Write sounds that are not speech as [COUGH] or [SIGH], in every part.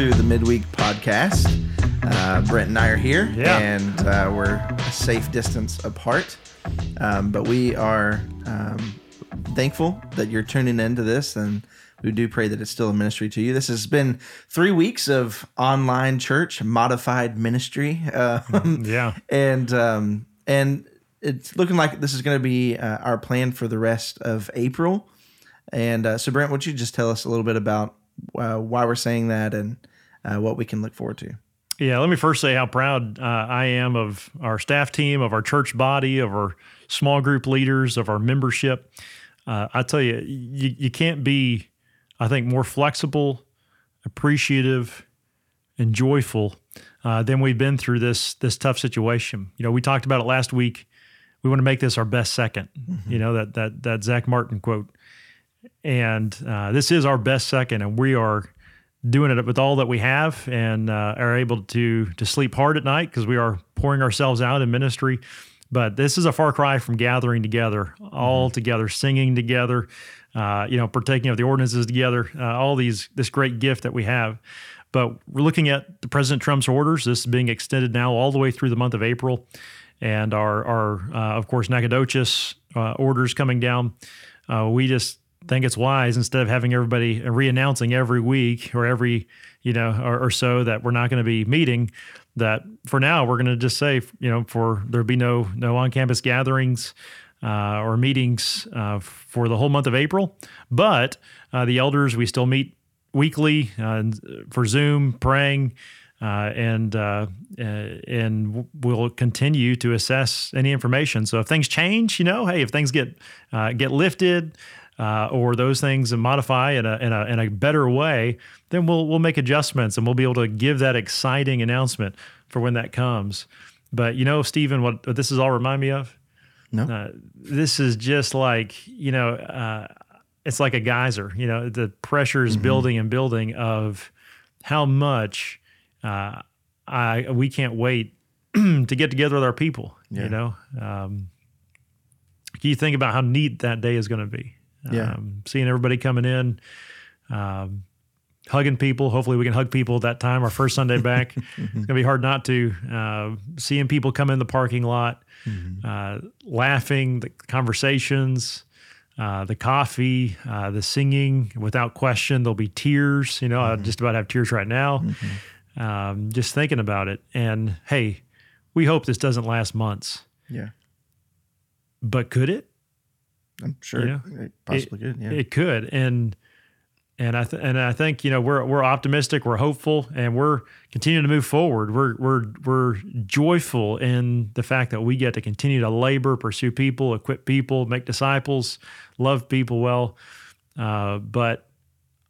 to the Midweek Podcast. Uh, Brent and I are here, Yeah. and uh, we're a safe distance apart. Um, but we are um, thankful that you're tuning into this, and we do pray that it's still a ministry to you. This has been three weeks of online church, modified ministry. Um, Yeah. and um, and it's looking like this is going to be uh, our plan for the rest of April. And uh, so, Brent, would you just tell us a little bit about uh, why we're saying that and uh, what we can look forward to? Yeah, let me first say how proud uh, I am of our staff team, of our church body, of our small group leaders, of our membership. Uh, I tell you, you, you can't be, I think, more flexible, appreciative, and joyful uh, than we've been through this this tough situation. You know, we talked about it last week. We want to make this our best 2nd You know that that that Zach Martin quote, and uh, this is our best second, and we are doing it with all that we have and uh, are able to to sleep hard at night because we are pouring ourselves out in ministry. But this is a far cry from gathering together, all together, singing together, uh, you know, partaking of the ordinances together, uh, all these this great gift that we have. But we're looking at the President Trump's orders. This is being extended now all the way through the month of April, and our our uh, of course Nacogdoches uh, orders coming down. Uh, we just think it's wise instead of having everybody re-announcing every week or every you know or, or so that we're not going to be meeting that for now we're going to just say you know for there'll be no no on-campus gatherings uh, or meetings uh, for the whole month of april but uh, the elders we still meet weekly uh, for zoom praying uh, and uh, and we'll continue to assess any information. So if things change, you know, hey, if things get get lifted uh, or those things and modify in a, in a in a better way, then we'll we'll make adjustments and we'll be able to give that exciting announcement for when that comes. But you know, Stephen, what, what this is all remind me of? No. Uh, this is just like you know, uh, it's like a geyser. You know, the pressure is building and building of how much uh, I we can't wait [CLEARS THROAT] to get together with our people. Yeah. You know, um, can you think about how neat that day is going to be? Yeah. Um, seeing everybody coming in, um, hugging people. Hopefully, we can hug people at that time. Our first Sunday back. [LAUGHS] it's going to be hard not to. Uh, seeing people come in the parking lot, uh, laughing, the conversations. Uh, the coffee, uh, the singing, without question, there'll be tears. You know, I just about have tears right now um, just thinking about it. And hey, we hope this doesn't last months, Yeah, but could it? I'm sure Yeah. it possibly could. Yeah, It could. And and I th- and I think you know we're we're optimistic, we're hopeful, and we're continuing to move forward. We're we're we're joyful in the fact that we get to continue to labor, pursue people, equip people, make disciples, love people well. Uh, but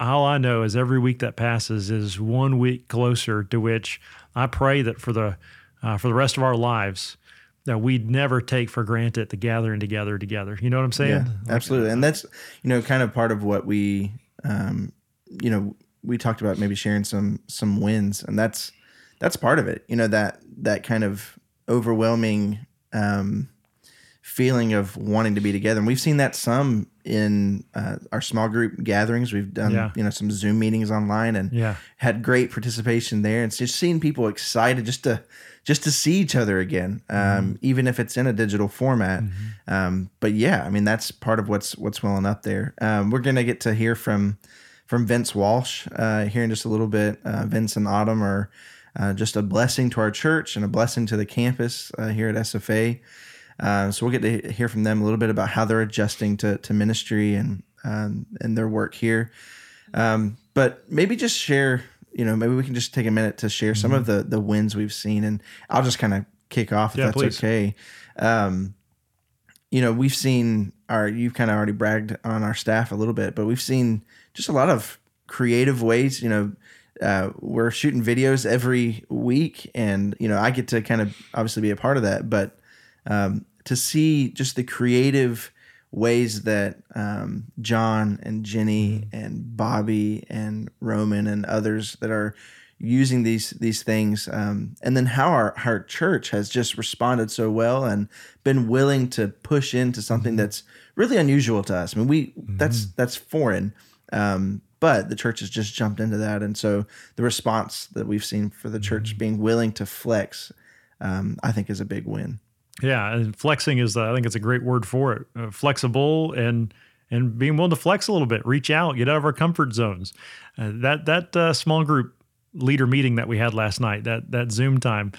all I know is every week that passes is one week closer to which I pray that for the uh, for the rest of our lives that we'd never take for granted the gathering together together. You know what I'm saying? yeah, absolutely. And that's you know kind of part of what we, um, you know, we talked about maybe sharing some some wins, and that's that's part of it. You know that that kind of overwhelming um, feeling of wanting to be together, and we've seen that some in uh, our small group gatherings. We've done Yeah. you know some Zoom meetings online, and Yeah. had great participation there and just seeing people excited just to just to see each other again um, Mm-hmm. even if it's in a digital format um, but yeah i mean that's part of what's what's welling up there um, we're gonna get to hear from from vince walsh uh, here in just a little bit uh, vince and autumn are uh, just a blessing to our church and a blessing to the campus uh, here at sfa uh, so we'll get to hear from them a little bit about how they're adjusting to, to ministry and um, and their work here um, but maybe just share, you know, maybe we can just take a minute to share some of the the wins we've seen, and I'll just kind of kick off if Yeah, that's please. okay. Um, you know, we've seen our you've kind of already bragged on our staff a little bit, but we've seen just a lot of creative ways. You know, uh, we're shooting videos every week, and you know, I get to kind of obviously be a part of that, but um, to see just the creative ways that um, John and Jenny and Bobby and Roman and others that are using these these things, um, and then how our our church has just responded so well and been willing to push into something that's really unusual to us. I mean, we that's that's foreign. Um, but the church has just jumped into that, and so the response that we've seen for the church Mm-hmm. being willing to flex, um, I think, is a big win. Yeah, and flexing is uh, I think it's a great word for it. Uh, flexible and and being willing to flex a little bit, reach out, get out of our comfort zones. Uh, that that uh, small group leader meeting that we had last night, that that Zoom time,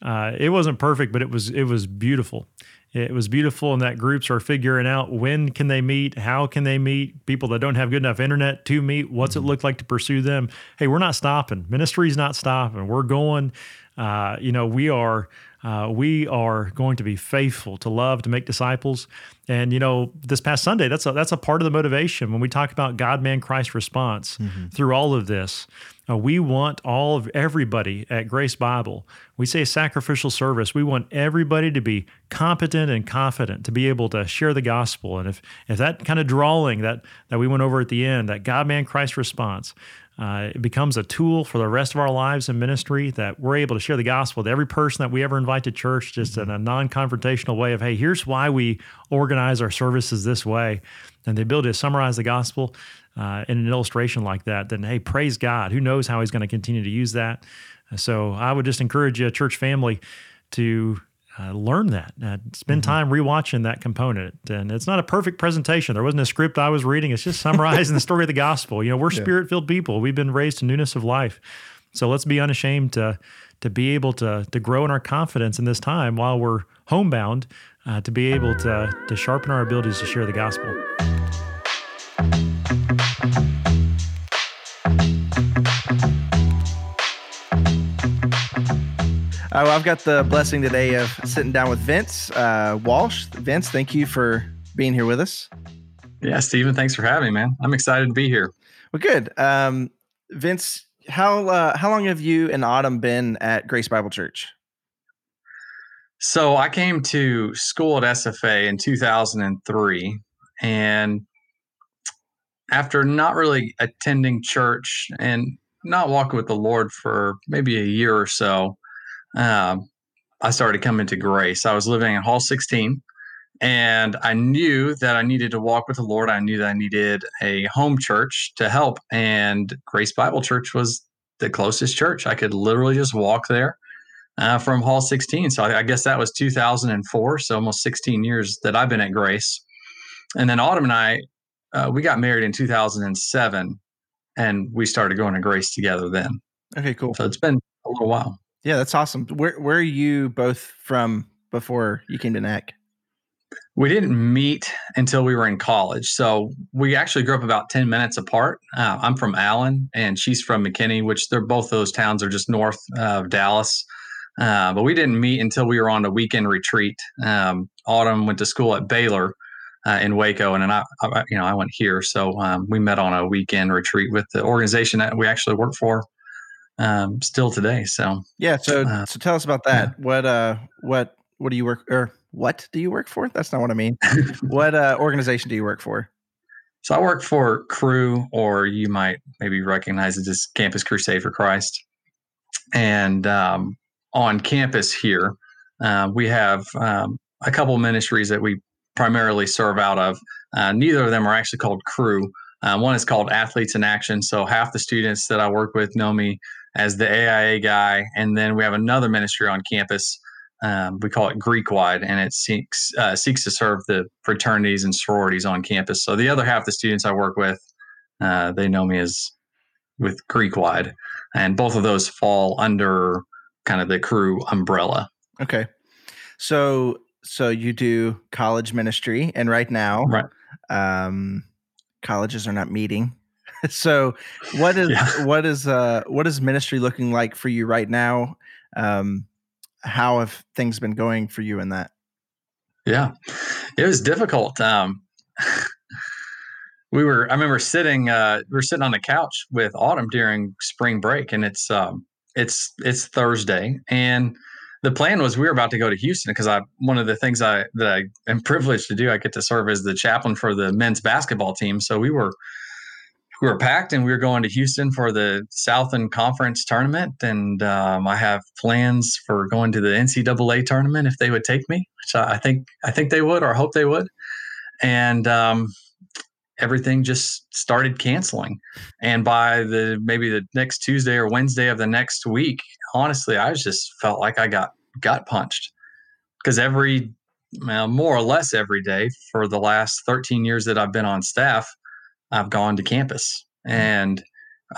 uh, it wasn't perfect, but it was it was beautiful. It was beautiful, and that groups are figuring out when can they meet, how can they meet. People that don't have good enough internet to meet, what's it look like to pursue them? Hey, we're not stopping. Ministry's not stopping. We're going. Uh, you know, we are uh, we are going to be faithful to love to make disciples. And you know, this past Sunday, that's a that's a part of the motivation when we talk about God, man, Christ response through all of this. Uh, we want all of everybody at Grace Bible. We say sacrificial service. We want everybody to be competent and confident to be able to share the gospel. And if if that kind of drawing that that we went over at the end, that God, man, Christ response, uh, it becomes a tool for the rest of our lives in ministry that we're able to share the gospel with every person that we ever invite to church, just in a non confrontational way of, hey, here's why we organize our services this way. And the ability to summarize the gospel uh, in an illustration like that, then, hey, praise God. Who knows how he's going to continue to use that? So I would just encourage you, church family, to uh, learn that. Uh, spend time rewatching that component. And it's not a perfect presentation. There wasn't a script I was reading. It's just [LAUGHS] summarizing the story of the gospel. You know, we're spirit filled people. We've been raised to newness of life. So let's be unashamed to to be able to to grow in our confidence in this time while we're homebound, uh, to be able to to sharpen our abilities to share the gospel. Well, I've got the blessing today of sitting down with Vince uh, Walsh. Vince, thank you for being here with us. Yeah, Stephen, thanks for having me, man. I'm excited to be here. Well, good. Um, Vince, how uh, how long have you and Autumn been at Grace Bible Church? So I came to school at SFA in 2003, and after not really attending church and not walking with the Lord for maybe a year or so, um, I started coming to Grace. I was living in Hall 16, and I knew that I needed to walk with the Lord. I knew that I needed a home church to help, and Grace Bible Church was the closest church. I could literally just walk there uh, from Hall 16. So I, I guess that was 2004. So almost 16 years that I've been at Grace. And then Autumn and I, uh, we got married in 2007, and we started going to Grace together then. Okay, cool. So it's been a little while. Yeah, that's awesome. Where where are you both from before you came to NAC? We didn't meet until we were in college. So we actually grew up about 10 minutes apart. Uh, I'm from Allen and she's from McKinney, which they're both those towns are just north of Dallas. Uh, but we didn't meet until we were on a weekend retreat. Um, Autumn went to school at Baylor uh, in Waco, and then I, I, you know, I went here. So um, we met on a weekend retreat with the organization that we actually work for um, still today. So Yeah, so Uh, so tell us about that. What uh what what do you work or what do you work for? That's not what I mean. what uh organization do you work for? [LAUGHS] So I work for Cru, or you might maybe recognize it as Campus Crusade for Christ. And um, on campus here, uh, we have um, a couple ministries that we primarily serve out of. Uh, neither of them are actually called Cru. Uh, one is called Athletes in Action. So half the students that I work with know me as the AIA guy, and then we have another ministry on campus. Um, we call it Greek Wide, and it seeks uh, seeks to serve the fraternities and sororities on campus. So the other half of the students I work with, uh, they know me as with Greek Wide, and both of those fall under kind of the Cru umbrella. Okay. So so you do college ministry and right now Right. um colleges are not meeting. [LAUGHS] so what is Yeah. what is uh what is ministry looking like for you right now? Um how have things been going for you in that? Yeah, it was difficult. Um, we were, I remember sitting, uh, we were sitting on the couch with Autumn during spring break, and it's, um, it's, it's Thursday, and the plan was we were about to go to Houston because I, one of the things I that I am privileged to do, I get to serve as the chaplain for the men's basketball team. So we were, we were packed and we were going to Houston for the Southland Conference tournament. And um, I have plans for going to the NCAA tournament if they would take me, which I I think I think they would or hope they would. And um, everything just started canceling. And by the maybe the next Tuesday or Wednesday of the next week, honestly, I just felt like I got gut punched because every well, more or less every day for the last 13 years that I've been on staff, I've gone to campus. And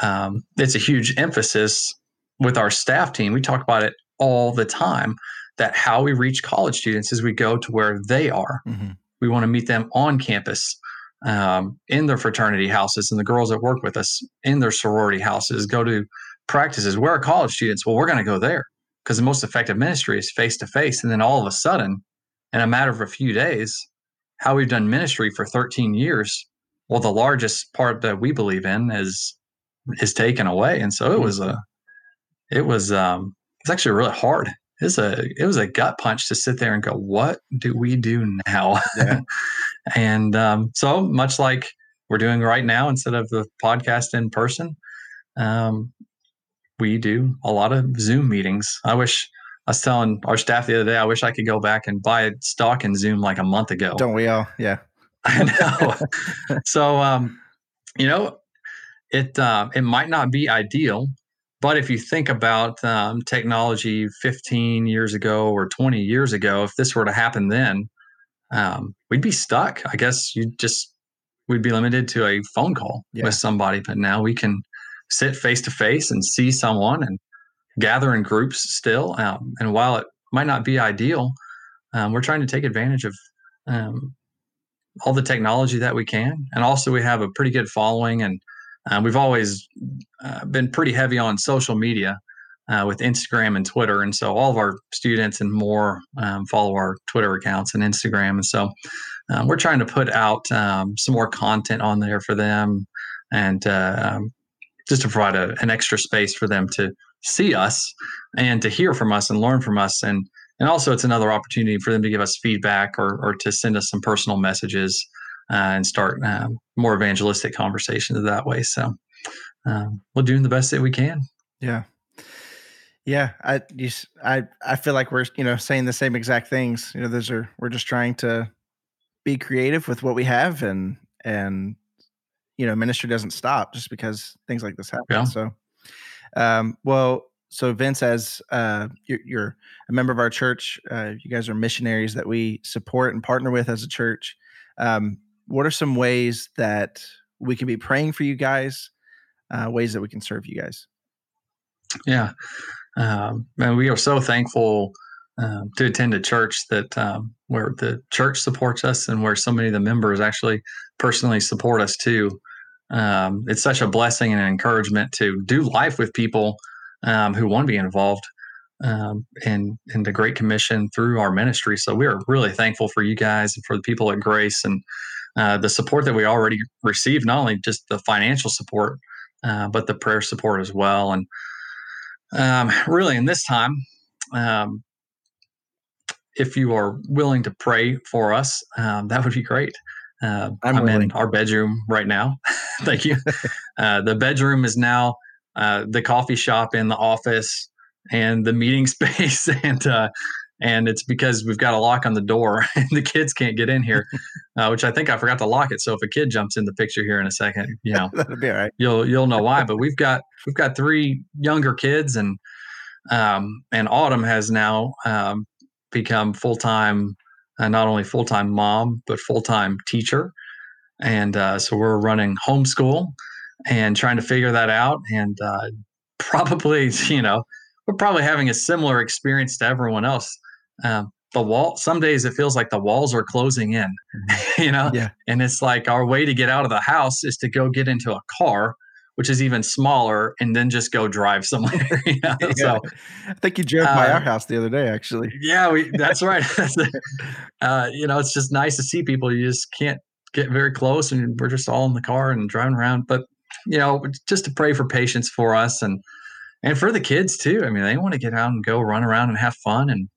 um, it's a huge emphasis with our staff team. We talk about it all the time that how we reach college students is we go to where they are. Mm-hmm. We want to meet them on campus, um, in their fraternity houses, and the girls that work with us in their sorority houses, go to practices. Where are college students? Well, we're going to go there because the most effective ministry is face to face. And then all of a sudden, in a matter of a few days, how we've done ministry for 13 years, well, the largest part that we believe in is is taken away. And so it was a, it was um, it's actually really hard. It's a it was a gut punch to sit there and go, what do we do now? Yeah. [LAUGHS] and um, so much like we're doing right now, instead of the podcast in person, um, we do a lot of Zoom meetings. I wish I was telling our staff the other day, I wish I could go back and buy stock in Zoom like a month ago. Don't we all? Yeah. [LAUGHS] I know. so, um, you know, it uh, it might not be ideal, but if you think about um, technology 15 years ago or 20 years ago, if this were to happen then, um, we'd be stuck. I guess you just we'd be limited to a phone call yeah. with somebody. But now we can sit face to face and see someone and gather in groups still. Um, and while it might not be ideal, um, we're trying to take advantage of um, all the technology that we can. And also, we have a pretty good following, and uh, we've always uh, been pretty heavy on social media. Uh, with Instagram and Twitter. And so all of our students and more um, follow our Twitter accounts and Instagram. And so um, we're trying to put out um, some more content on there for them and uh, um, just to provide a, an extra space for them to see us and to hear from us and learn from us and and also it's another opportunity for them to give us feedback or or to send us some personal messages uh, and start um, more evangelistic conversations that way. So um, we're doing the best that we can. Yeah. Yeah i you, i i feel like we're you know saying the same exact things. You know those are we're just trying to be creative with what we have and and you know ministry doesn't stop just because things like this happen. Yeah. so um, well, so Vince, as uh, you're, you're, a member of our church, uh, you guys are missionaries that we support and partner with as a church. Um, what are some ways that we can be praying for you guys? Uh, ways that we can serve you guys? Yeah, um, and we are so thankful um, to attend a church that um, where the church supports us and where so many of the members actually personally support us too um, it's such a blessing and an encouragement to do life with people um, who want to be involved um, in in the Great Commission through our ministry. So we are really thankful for you guys and for the people at Grace and uh, the support that we already received, not only just the financial support, uh, but the prayer support as well. And um, really, in this time, um, if you are willing to pray for us, um, that would be great. Uh, I'm, I'm in our bedroom right now. [LAUGHS] Thank you. [LAUGHS] Uh, the bedroom is now uh, the coffee shop in the office and the meeting [LAUGHS] space, and uh, and it's because we've got a lock on the door [LAUGHS] and the kids can't get in here, [LAUGHS] uh, which I think I forgot to lock it. So if a kid jumps in the picture here in a second, you know, that'll be all right. You'll you'll know why. But we've got we've got three younger kids, and um, and Autumn has now um, become full time uh, not only full time mom, but full time teacher. And uh, so we're running homeschool and trying to figure that out. And uh, [LAUGHS] probably, you know, we're probably having a similar experience to everyone else. Um, the wall, some days it feels like the walls are closing in, mm-hmm. [LAUGHS] you know? Yeah. And it's like our way to get out of the house is to go get into a car which is even smaller, and then just go drive [LAUGHS] somewhere. You know? yeah. So I think you drove by our um, house the other day, actually. Yeah, we, that's right. uh, you know, it's just nice to see people. You just can't get very close, and we're just all in the car and driving around. But you know, just to pray for patience for us and and for the kids too. I mean, they want to get out and go run around and have fun, and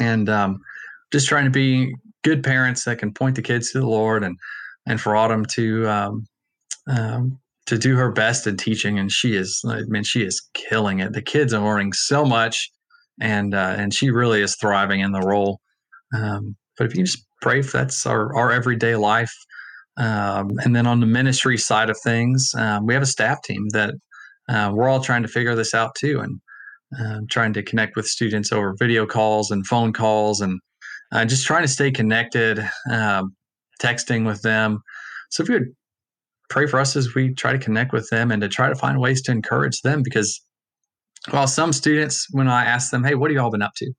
and um, just trying to be good parents that can point the kids to the Lord and and for Autumn to um, um, to do her best in teaching, and she is. I mean, she is killing it. The kids are learning so much, and uh, and she really is thriving in the role. Um, but if you just pray, if that's our our everyday life, Um, and then on the ministry side of things, um, we have a staff team that uh, we're all trying to figure this out too, and uh, trying to connect with students over video calls and phone calls, and uh, just trying to stay connected, um, texting with them. So if you would pray for us as we try to connect with them and to try to find ways to encourage them, because while some students, when I ask them, "Hey, what have you all been up to?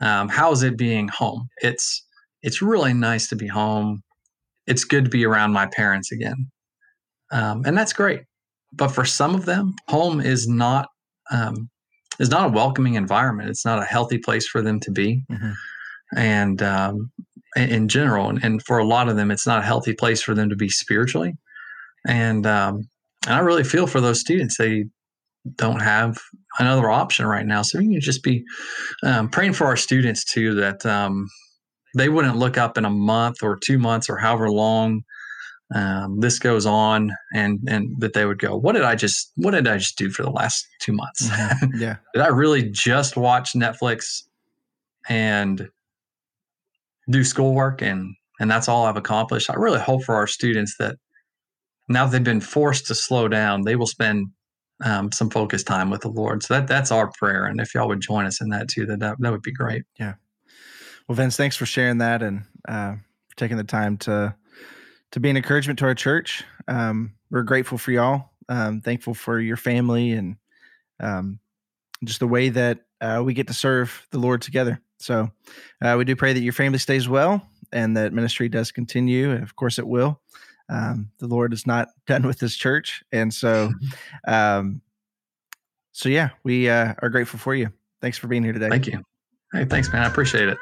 Um, how is it being home?" It's it's really nice to be home. It's good to be around my parents again, um, and that's great. But for some of them, home is not um, is not a welcoming environment. It's not a healthy place for them to be, mm-hmm. and um, in general, and, and, for a lot of them, it's not a healthy place for them to be spiritually. And um, and I really feel for those students. They don't have another option right now. So we can just be um, praying for our students too that um, they wouldn't look up in a month or two months or however long um, this goes on and and that they would go what did i just what did i just do for the last two months? Mm-hmm. [LAUGHS] yeah. Did i really just watch netflix and do schoolwork and and that's all i've accomplished? I really hope for our students that now that they've been forced to slow down they will spend um, some focused time with the lord. So that that's our prayer. And if y'all would join us in that too that that, that would be great. Yeah well vince thanks for sharing that and uh, for taking the time to to be an encouragement to our church. Um, we're grateful for y'all. Um, thankful for your family and um, just the way that uh, we get to serve the Lord together. So uh, we do pray that your family stays well and that ministry does continue. Of course, it will. Um, the Lord is not [LAUGHS] done with His church, and so, [LAUGHS] um, so yeah, we uh, are grateful for you. Thanks for being here today. Thank you. Hey, thanks, man. I appreciate it.